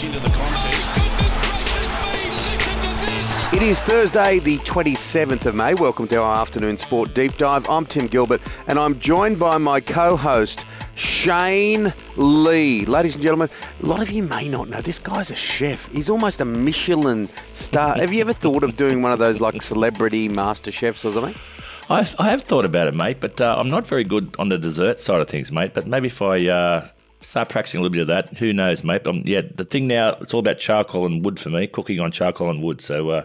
gets into the contest. It is Thursday, the 27th of May. Welcome to our afternoon sport deep dive. I'm Tim Gilbert, and I'm joined by my co host, Shane Lee. Ladies and gentlemen, a lot of you may not know this guy's a chef. He's almost a Michelin star. Have you ever thought of doing one of those like celebrity master chefs or something? I, I have thought about it, mate, but uh, I'm not very good on the dessert side of things, mate. But maybe if I uh, start practicing a little bit of that, who knows, mate? But, um, yeah, the thing now, it's all about charcoal and wood for me, cooking on charcoal and wood. So uh,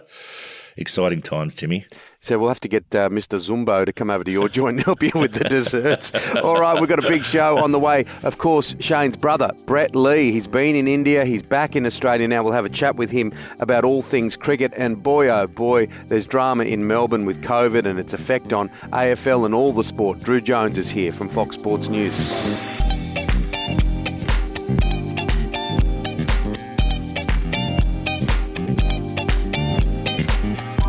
exciting times, Timmy. So we'll have to get uh, Mr. Zumbo to come over to your joint and help you with the desserts. All right, we've got a big show on the way. Of course, Shane's brother, Brett Lee. He's been in India. He's back in Australia now. We'll have a chat with him about all things cricket. And boy, oh boy, there's drama in Melbourne with COVID and its effect on AFL and all the sport. Drew Jones is here from Fox Sports News.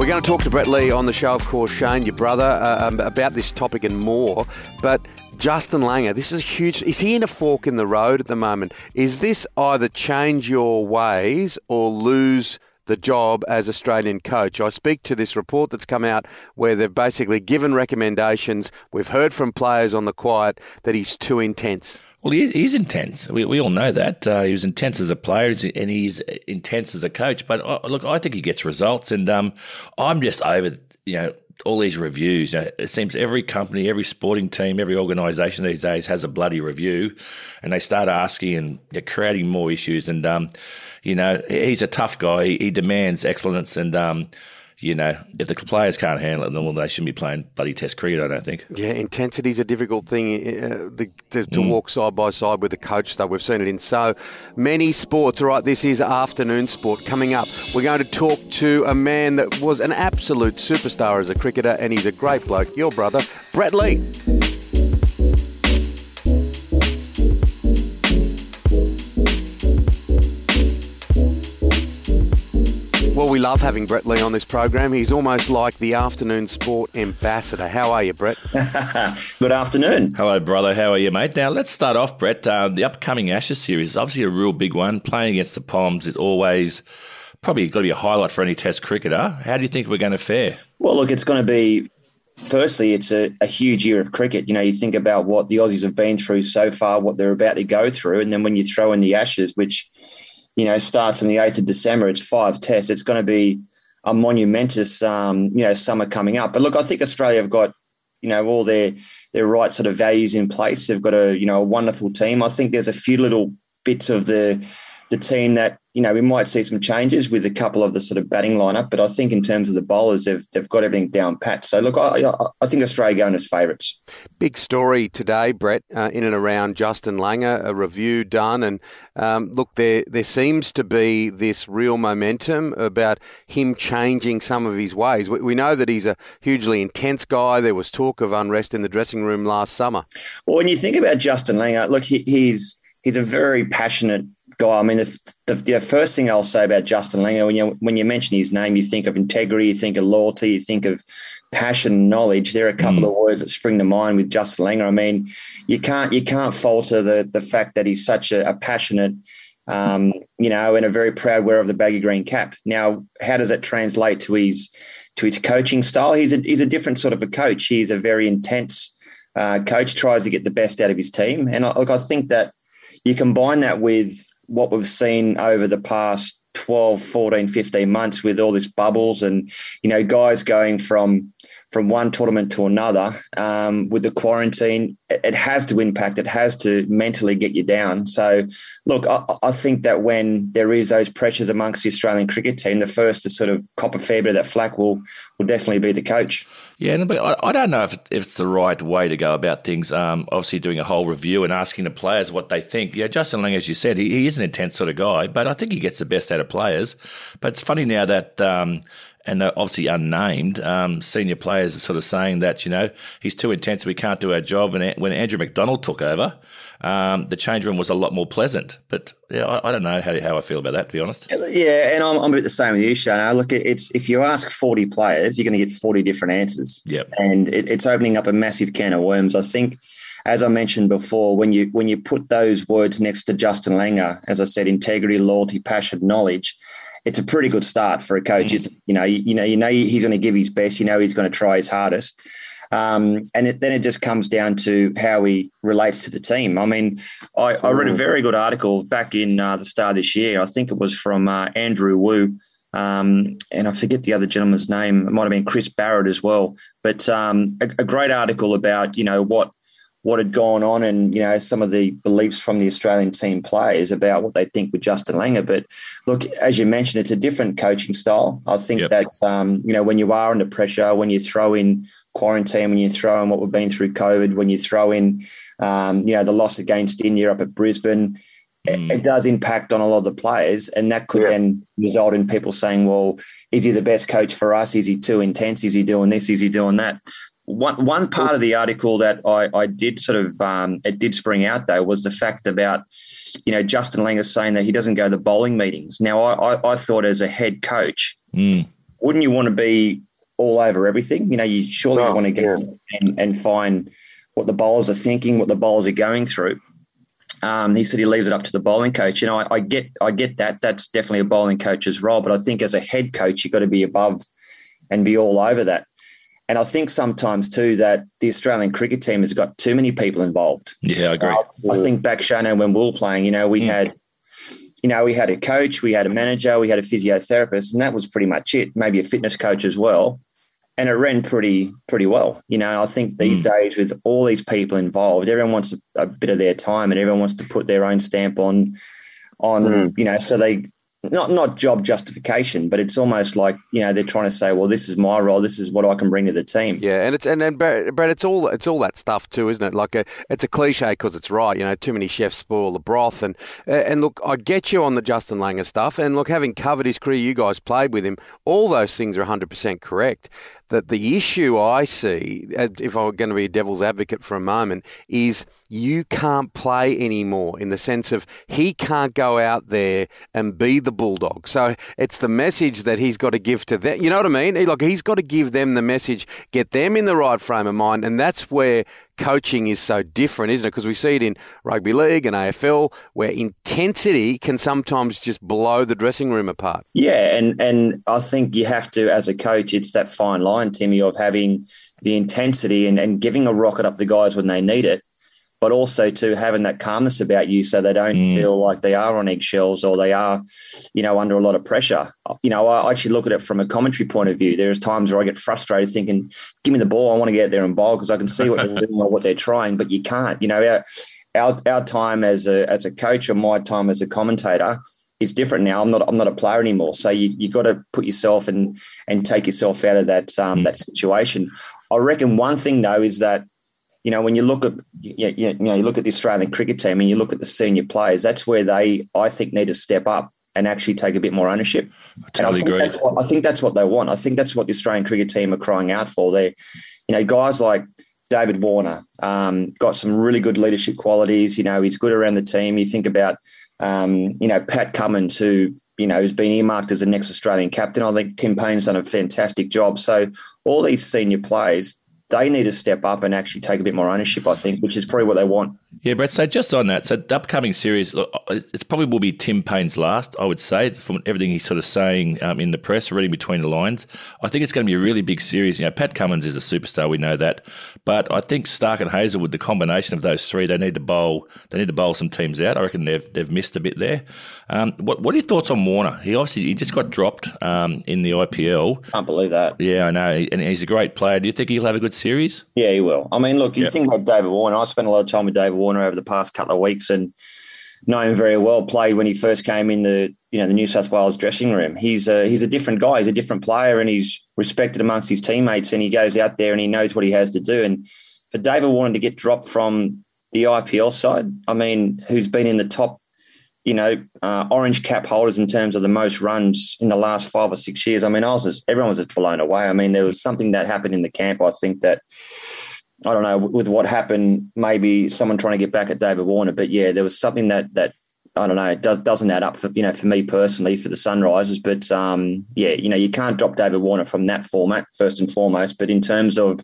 We're going to talk to Brett Lee on the show, of course, Shane, your brother, uh, um, about this topic and more. But Justin Langer, this is huge. Is he in a fork in the road at the moment? Is this either change your ways or lose the job as Australian coach? I speak to this report that's come out where they've basically given recommendations. We've heard from players on the quiet that he's too intense. Well, he, he's intense. We, we all know that. Uh, he was intense as a player and he's intense as a coach. But uh, look, I think he gets results. And um, I'm just over, you know, all these reviews. You know, it seems every company, every sporting team, every organisation these days has a bloody review, and they start asking and creating more issues. And um, you know, he's a tough guy. He, he demands excellence, and um, you know, if the players can't handle it, then well, they shouldn't be playing bloody Test cricket. I don't think. Yeah, intensity is a difficult thing uh, the, to, to mm. walk side by side with the coach. Though we've seen it in so many sports. All right, this is afternoon sport coming up. We're going to talk to a man that was an absolute superstar as a cricketer, and he's a great bloke. Your brother, Brett Lee. We love having Brett Lee on this program. He's almost like the afternoon sport ambassador. How are you, Brett? Good afternoon. Hello, brother. How are you, mate? Now, let's start off, Brett. Uh, the upcoming Ashes series is obviously a real big one. Playing against the Poms is always probably got to be a highlight for any Test cricketer. How do you think we're going to fare? Well, look, it's going to be firstly, it's a, a, huge year of cricket. You know, you think about what the Aussies have been through so far, what they're about to go through, and then when you throw in the Ashes, which you know, starts on the 8th of December. It's five tests. It's going to be a monumentous, um, you know, summer coming up. But look, I think Australia have got, you know, all their their right sort of values in place. They've got a, you know, a wonderful team. I think there's a few little bits of the the team that you know we might see some changes with a couple of the sort of batting lineup, but I think in terms of the bowlers, they've they've got everything down pat. So look, I, I think Australia going as favourites. Big story today, Brett, uh, in and around Justin Langer. A review done, and um, look, there there seems to be this real momentum about him changing some of his ways. We, we know that he's a hugely intense guy. There was talk of unrest in the dressing room last summer. Well, when you think about Justin Langer, look, he, he's he's a very passionate guy. I mean, the, the, the, first thing I'll say about Justin Langer, when you when you mention his name, you think of integrity, you think of loyalty, you think of passion, and knowledge. There are a couple mm. of words that spring to mind with Justin Langer. I mean, you can't you can't falter the the fact that he's such a, a passionate. Um, you know, and a very proud wearer of the baggy green cap. Now, how does that translate to his to his coaching style? He's a he's a different sort of a coach. He's a very intense uh, coach. Tries to get the best out of his team, and I, look, I think that you combine that with what we've seen over the past 12, 14, 15 months with all this bubbles and, you know, guys going from from one tournament to another um, with the quarantine, it, has to impact. It has to mentally get you down. So, look, I, I, think that when there is those pressures amongst the Australian cricket team, the first to sort of cop a fair bit of that flack will will definitely be the coach. Yeah, but I, don't know if, if it's the right way to go about things. Um, obviously, doing a whole review and asking the players what they think. Yeah, Justin Lang, as you said, he, he is an intense sort of guy, but I think he gets the best out of players. But it's funny now that. Um, and obviously unnamed um, senior players are sort of saying that you know he's too intense, we can't do our job. And when Andrew McDonald took over, um, the change room was a lot more pleasant. But yeah, I, I, don't know how, how I feel about that to be honest. Yeah, and I'm, I'm a bit the same with you, Shane. Look, it's if you ask 40 players, you're going to get 40 different answers. Yep. and it, it's opening up a massive can of worms. I think as I mentioned before, when you when you put those words next to Justin Langer, as I said, integrity, loyalty, passion, knowledge, it's a pretty good start for a coach. Mm. you know, you, you know, you know he's going to give his best. You know he's going to try his hardest. Um, and it, then it just comes down to how he relates to the team. I mean, I, I read a very good article back in uh, the start of this year. I think it was from uh, Andrew Wu. Um, and I forget the other gentleman's name. It might have been Chris Barrett as well. But um, a, a, great article about you know what what had gone on and you know some of the beliefs from the Australian team players about what they think with Justin Langer. But look, as you mentioned, it's a different coaching style. I think yep. that um, you know when you are under pressure, when you throw in quarantine, when you throw in what we've been through COVID, when you throw in um, you know the loss against India up at Brisbane. Mm. It, does impact on a lot of the players, and that could yeah. then result in people saying, "Well, is he the best coach for us? Is he too intense? Is he doing this? Is he doing that?" One one part of the article that I, I did sort of um, it did spring out though was the fact about you know Justin Langer saying that he doesn't go to the bowling meetings. Now I I, I thought as a head coach, mm. wouldn't you want to be all over everything? You know, you surely oh, want to get yeah. and, and find what the bowlers are thinking, what the bowlers are going through. Um, he said he leaves it up to the bowling coach. You know, I, I, get I get that. That's definitely a bowling coach's role. But I think as a head coach, you've got to be above and be all over that. And I think sometimes too that the Australian cricket team has got too many people involved. Yeah, I agree. Uh, I think back, Shano, when we were playing, you know, we mm. had, you know, we had a coach, we had a manager, we had a physiotherapist, and that was pretty much it. Maybe a fitness coach as well, and it ran pretty pretty well. You know, I think these mm. days with all these people involved, everyone wants a, a, bit of their time, and everyone wants to put their own stamp on on mm. you know, so they not not job justification, but it's almost like you know they're trying to say, well, this is my role, this is what I can bring to the team. Yeah, and it's and and Brad, it's all it's all that stuff too, isn't it? Like a, it's a cliche because it's right. You know, too many chefs spoil the broth, and uh, and look, I get you on the Justin Langer stuff, and look, having covered his career, you guys played with him, all those things are 100 percent correct that the issue I see, if I'm going to be a devil's advocate for a moment, is you can't play anymore in the sense of he can't go out there and be the bulldog. So it's the message that he's got to give to them. You know what I mean? Like he's got to give them the message, get them in the right frame of mind, and that's where coaching is so different, isn't it? Because we see it in rugby league and AFL where intensity can sometimes just blow the dressing room apart. Yeah, and and I think you have to, as a coach, it's that fine line, Timmy, of having the intensity and, and giving a rocket up the guys when they need it, but also to having that calmness about you so they don't mm. feel like they are on eggshells or they are, you know, under a lot of pressure. You know, I actually look at it from a commentary point of view. There's times where I get frustrated thinking, give me the ball. I want to get there and bowl because I can see what they're doing or what they're trying, but you can't. You know, our, our, our time as a, as a coach or my time as a commentator is different now. I'm not I'm not a player anymore. So you you got to put yourself and and take yourself out of that um, mm. that situation. I reckon one thing though is that you know, when you look at you, you, know you look at the Australian cricket team and you look at the senior players, that's where they I think need to step up and actually take a bit more ownership. I totally and I think, that's what, I think that's what they want. I think that's what the Australian cricket team are crying out for. They, you know, guys like David Warner um, got some really good leadership qualities. You know, he's good around the team. You think about, um, you know, Pat Cummins, who you know has been earmarked as the next Australian captain. I think Tim Paine's done a fantastic job. So all these senior players, they need to step up and actually take a bit more ownership, I think, which is probably what they want. Yeah, Brett. So just on that, so the upcoming series, it's probably will be Tim Paine's last, I would say, from everything he's sort of saying um, in the press, reading between the lines. I think it's going to be a really big series. You know, Pat Cummins is a superstar, we know that, but I think Starc and Hazlewood, the combination of those three, they need to bowl. They need to bowl some teams out. I reckon they've they've missed a bit there. Um, what what are your thoughts on Warner? He obviously he just got dropped um, in the IPL. Can't believe that. Yeah, I know, and he's a great player. Do you think he'll have a good series? Yeah, he will. I mean, look, you yep. think about David Warner. I spent a lot of time with David Warner over the past couple of weeks and know him very well. Played when he first came in the you know the New South Wales dressing room. He's a he's a different guy. He's a different player, and he's respected amongst his teammates. And he goes out there and he knows what he has to do. And for David Warner to get dropped from the IPL side, I mean, who's been in the top, you know, uh, orange cap holders in terms of the most runs in the last five or six years. I mean, I was just, everyone was just blown away. I mean, there was something that happened in the camp. I think that I don't know with what happened. Maybe someone trying to get back at David Warner, but yeah, there was something that that I don't know. It does, doesn't add up for you know for me personally for the Sunrisers. But um, yeah, you know you can't drop David Warner from that format first and foremost. But in terms of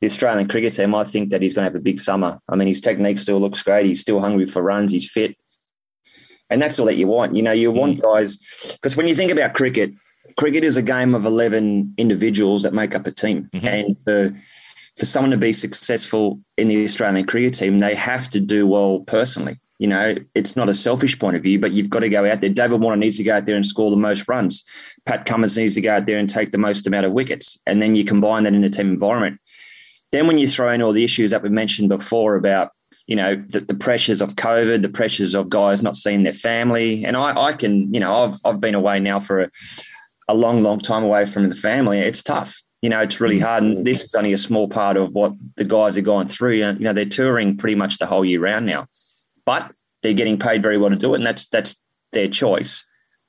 the Australian cricket team, I think that he's going to have a big summer. I mean, his technique still looks great. He's still hungry for runs. He's fit. And that's all that you want. You know, you want mm. guys, because when you think about cricket, cricket is a game of 11 individuals that make up a team. Mm-hmm. And for, for someone to be successful in the Australian cricket team, they have to do well personally. You know, it's not a selfish point of view, but you've got to go out there. David Warner needs to go out there and score the most runs. Pat Cummins needs to go out there and take the most amount of wickets. And then you combine that in a team environment. Then when you throw in all the issues that we mentioned before about, you know, the, the pressures of COVID, the pressures of guys not seeing their family. And I, I can, you know, I've, I've been away now for a, a long, long time away from the family. It's tough. You know, it's really mm. hard. And this is only a small part of what the guys are going through. You know, they're touring pretty much the whole year round now, but they're getting paid very well to do it. And that's, that's their choice.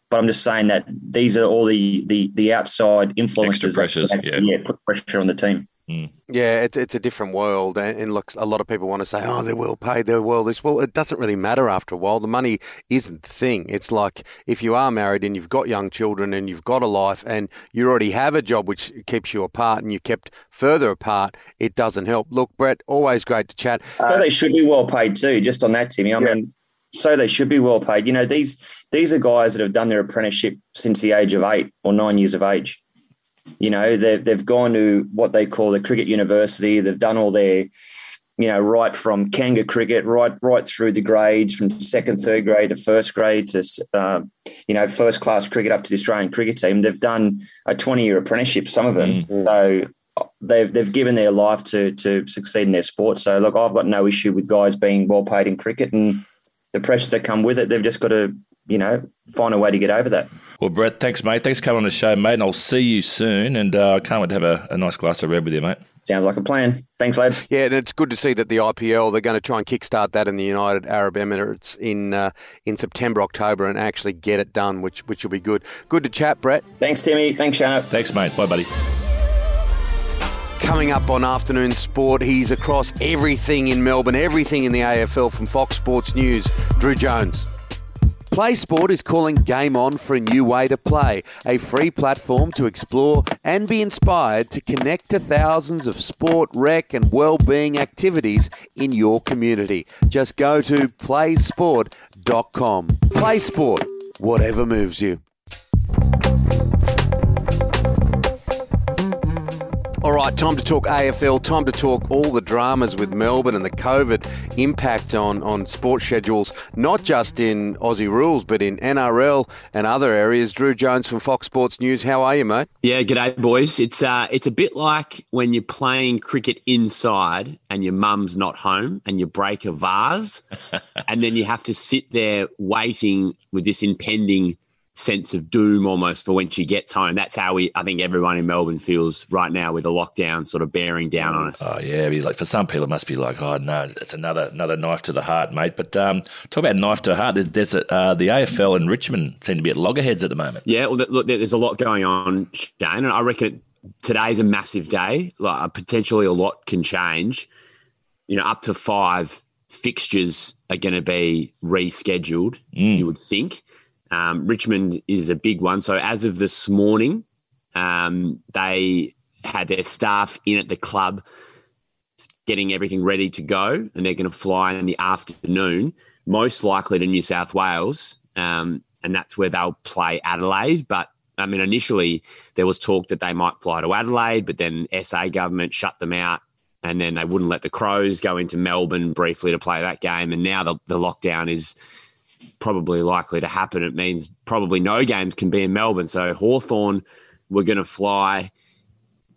But I'm just saying that these are all the the, the outside influences pressures, that, yeah. yeah, put pressure on the team. Mm. Yeah, it's it's a different world, and, and look, a lot of people want to say, "Oh, they're well paid, they're well this." Well, it doesn't really matter after a while. The money isn't the thing. It's like if you are married and you've got young children and you've got a life and you already have a job which keeps you apart, and you kept further apart, it doesn't help. Look, Brett, always great to chat. So they should be well paid too. Just on that, Timmy. I yeah. mean, so they should be well paid. You know, these these are guys that have done their apprenticeship since the age of eight or nine years of age. You know, they've they've gone to what they call the cricket university. They've done all their, you know, right from Kanga cricket, right right through the grades, from second, third grade to first grade to, uh, you know, first class cricket up to the Australian cricket team. They've done a twenty year apprenticeship. Some of them, mm-hmm. so they've they've given their life to to succeed in their sport. So look, I've got no issue with guys being well paid in cricket and the pressures that come with it. They've just got to, you know, find a way to get over that. Well, Brett, thanks, mate. Thanks for coming on the show, mate. And I'll see you soon. And uh, I can't wait to have a, a, nice glass of red with you, mate. Sounds like a plan. Thanks, lads. Yeah, and it's good to see that the IPL they're going to try and kickstart that in the United Arab Emirates in uh, in September, October, and actually get it done, which which will be good. Good to chat, Brett. Thanks, Timmy. Thanks, Shannon. Thanks, mate. Bye, buddy. Coming up on Afternoon Sport, he's across everything in Melbourne, everything in the AFL from Fox Sports News. Drew Jones. Play Sport is calling Game On for a new way to play, a free platform to explore and be inspired to connect to thousands of sport, rec, and well-being activities in your community. Just go to playsport.com. Play Sport, whatever moves you. All right, time to talk AFL, time to talk all the dramas with Melbourne and the COVID impact on, on sports schedules, not just in Aussie rules, but in NRL and other areas. Drew Jones from Fox Sports News, how are you, mate? Yeah, g'day, boys. It's, uh, it's a bit like when you're playing cricket inside and your mum's not home and you break a vase, and then you have to sit there waiting with this impending sense of doom almost for when she gets home. That's how we, I think, everyone in Melbourne feels right now with the lockdown sort of bearing down on us. Oh yeah, like for some people, it must be like, oh no, it's another another knife to the heart, mate. But um, talk about knife to the heart. There's, there's a, uh, the AFL and Richmond seem to be at loggerheads at the moment. Yeah, well, look, there's a lot going on, Shane, and I reckon today's a massive day. Like potentially, a lot can change. You know, up to five fixtures are going to be rescheduled. Mm. You would think. Um, Richmond is a big one. So as of this morning, um, they had their staff in at the club getting everything ready to go, and they're going to fly in the afternoon, most likely to New South Wales, um, and that's where they'll play Adelaide. But I mean, initially there was talk that they might fly to Adelaide, but then SA government shut them out, and then they wouldn't let the Crows go into Melbourne briefly to play that game, and now the, the lockdown is probably likely to happen. It means probably no games can be in Melbourne. So Hawthorn were going to fly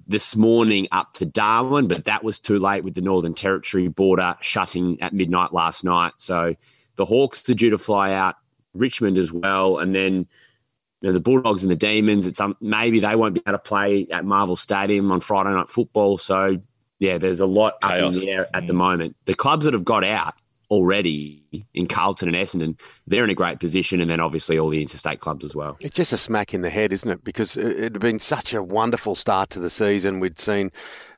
this morning up to Darwin, but that was too late with the Northern Territory border shutting at midnight last night. So the Hawks are due to fly out, Richmond as well, and then you know, the Bulldogs and the Demons. It's um, maybe they won't be able to play at Marvel Stadium on Friday night football. So yeah, there's a lot Chaos. up in the air at mm. the moment. The clubs that have got out already in Carlton and Essendon, they're in a great position, and then obviously all the interstate clubs as well. It's just a smack in the head, isn't it? Because it had been such a wonderful start to the season. We'd seen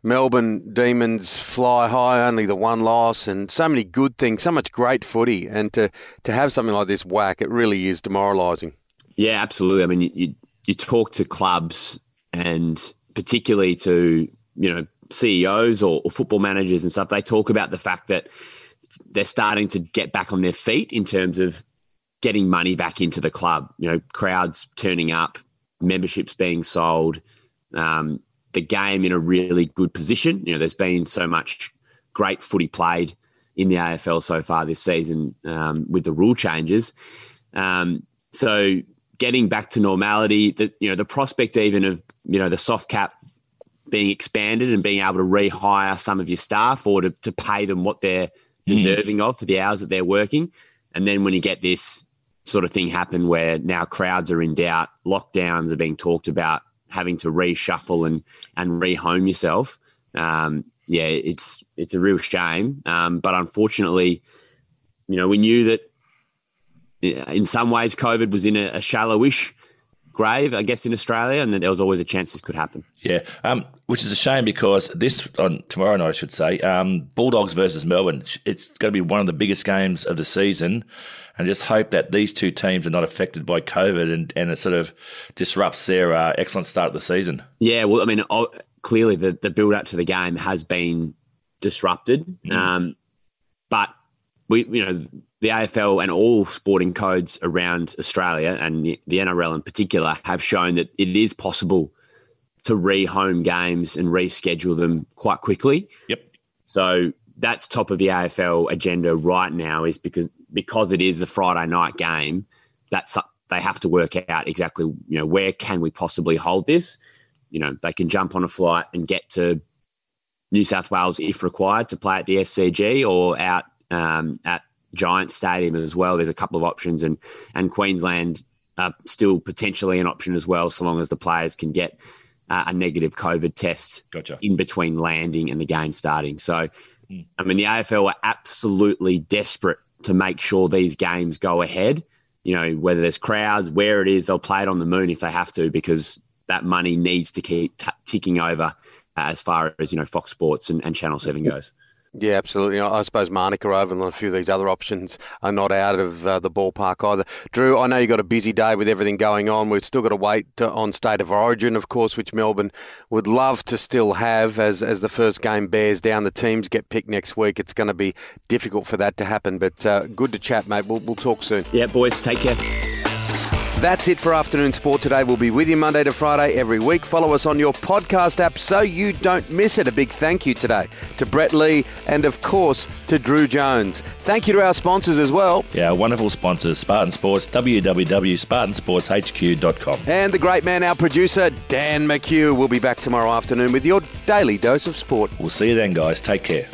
Melbourne Demons fly high, only the one loss, and so many good things, so much great footy, and to to have something like this whack, it really is demoralising. Yeah, absolutely. I mean, you, you, you talk to clubs, and particularly to you know CEOs or, or football managers and stuff, they talk about the fact that they're starting to get back on their feet in terms of getting money back into the club. You know, crowds turning up, memberships being sold, um, the game in a really good position. You know, there's been so much great footy played in the AFL so far this season um, with the rule changes. Um, so getting back to normality, the you know the prospect even of you know the soft cap being expanded and being able to rehire some of your staff or to, to pay them what they're. Deserving mm. of for the hours that they're working. And then when you get this sort of thing happen where now crowds are in doubt, lockdowns are being talked about, having to reshuffle and and rehome yourself. Um, yeah, it's it's a real shame. Um, but unfortunately, you know, we knew that in some ways COVID was in a, a shallowish grave, I guess, in Australia, and that there was always a chance this could happen. Yeah, um, which is a shame because this on tomorrow night, I should say, um, Bulldogs versus Melbourne. It's going to be one of the biggest games of the season, and just hope that these two teams are not affected by COVID and, and it sort of disrupts their uh, excellent start of the season. Yeah, well, I mean, clearly the, the build up to the game has been disrupted, mm. um, but we, you know, the AFL and all sporting codes around Australia and the, the NRL in particular have shown that it is possible to rehome games and reschedule them quite quickly. Yep. So that's top of the AFL agenda right now is because because it is a Friday night game, that's they have to work out exactly you know where can we possibly hold this. You know they can jump on a flight and get to New South Wales if required to play at the SCG or out um, at Giant Stadium as well. There's a couple of options, and and Queensland uh, still potentially an option as well, so long as the players can get uh, a negative COVID test gotcha. in between landing and the game starting. So, mm. I mean, the AFL are absolutely desperate to make sure these games go ahead. You know, whether there's crowds, where it is, they'll play it on the moon if they have to, because that money needs to keep t- ticking over uh, as far as you know Fox Sports and, and Channel Seven goes. Yeah, absolutely. I suppose Manuka Oval and a few of these other options are not out of uh, the ballpark either. Drew, I know you've got a busy day with everything going on. We've still got to wait to, on State of Origin, of course, which Melbourne would love to still have as, as the first game bears down. The teams get picked next week. It's going to be difficult for that to happen, but uh, good to chat, mate. We'll, we'll talk soon. Yeah, boys, take care. That's it for Afternoon Sport today. We'll be with you Monday to Friday every week. Follow us on your podcast app so you don't miss it. A big thank you today to Brett Lee and, of course, to Drew Jones. Thank you to our sponsors as well. Yeah, wonderful sponsors Spartan Sports, www.spartansportshq.com. And the great man, our producer, Dan McHugh, will be back tomorrow afternoon with your daily dose of sport. We'll see you then, guys. Take care.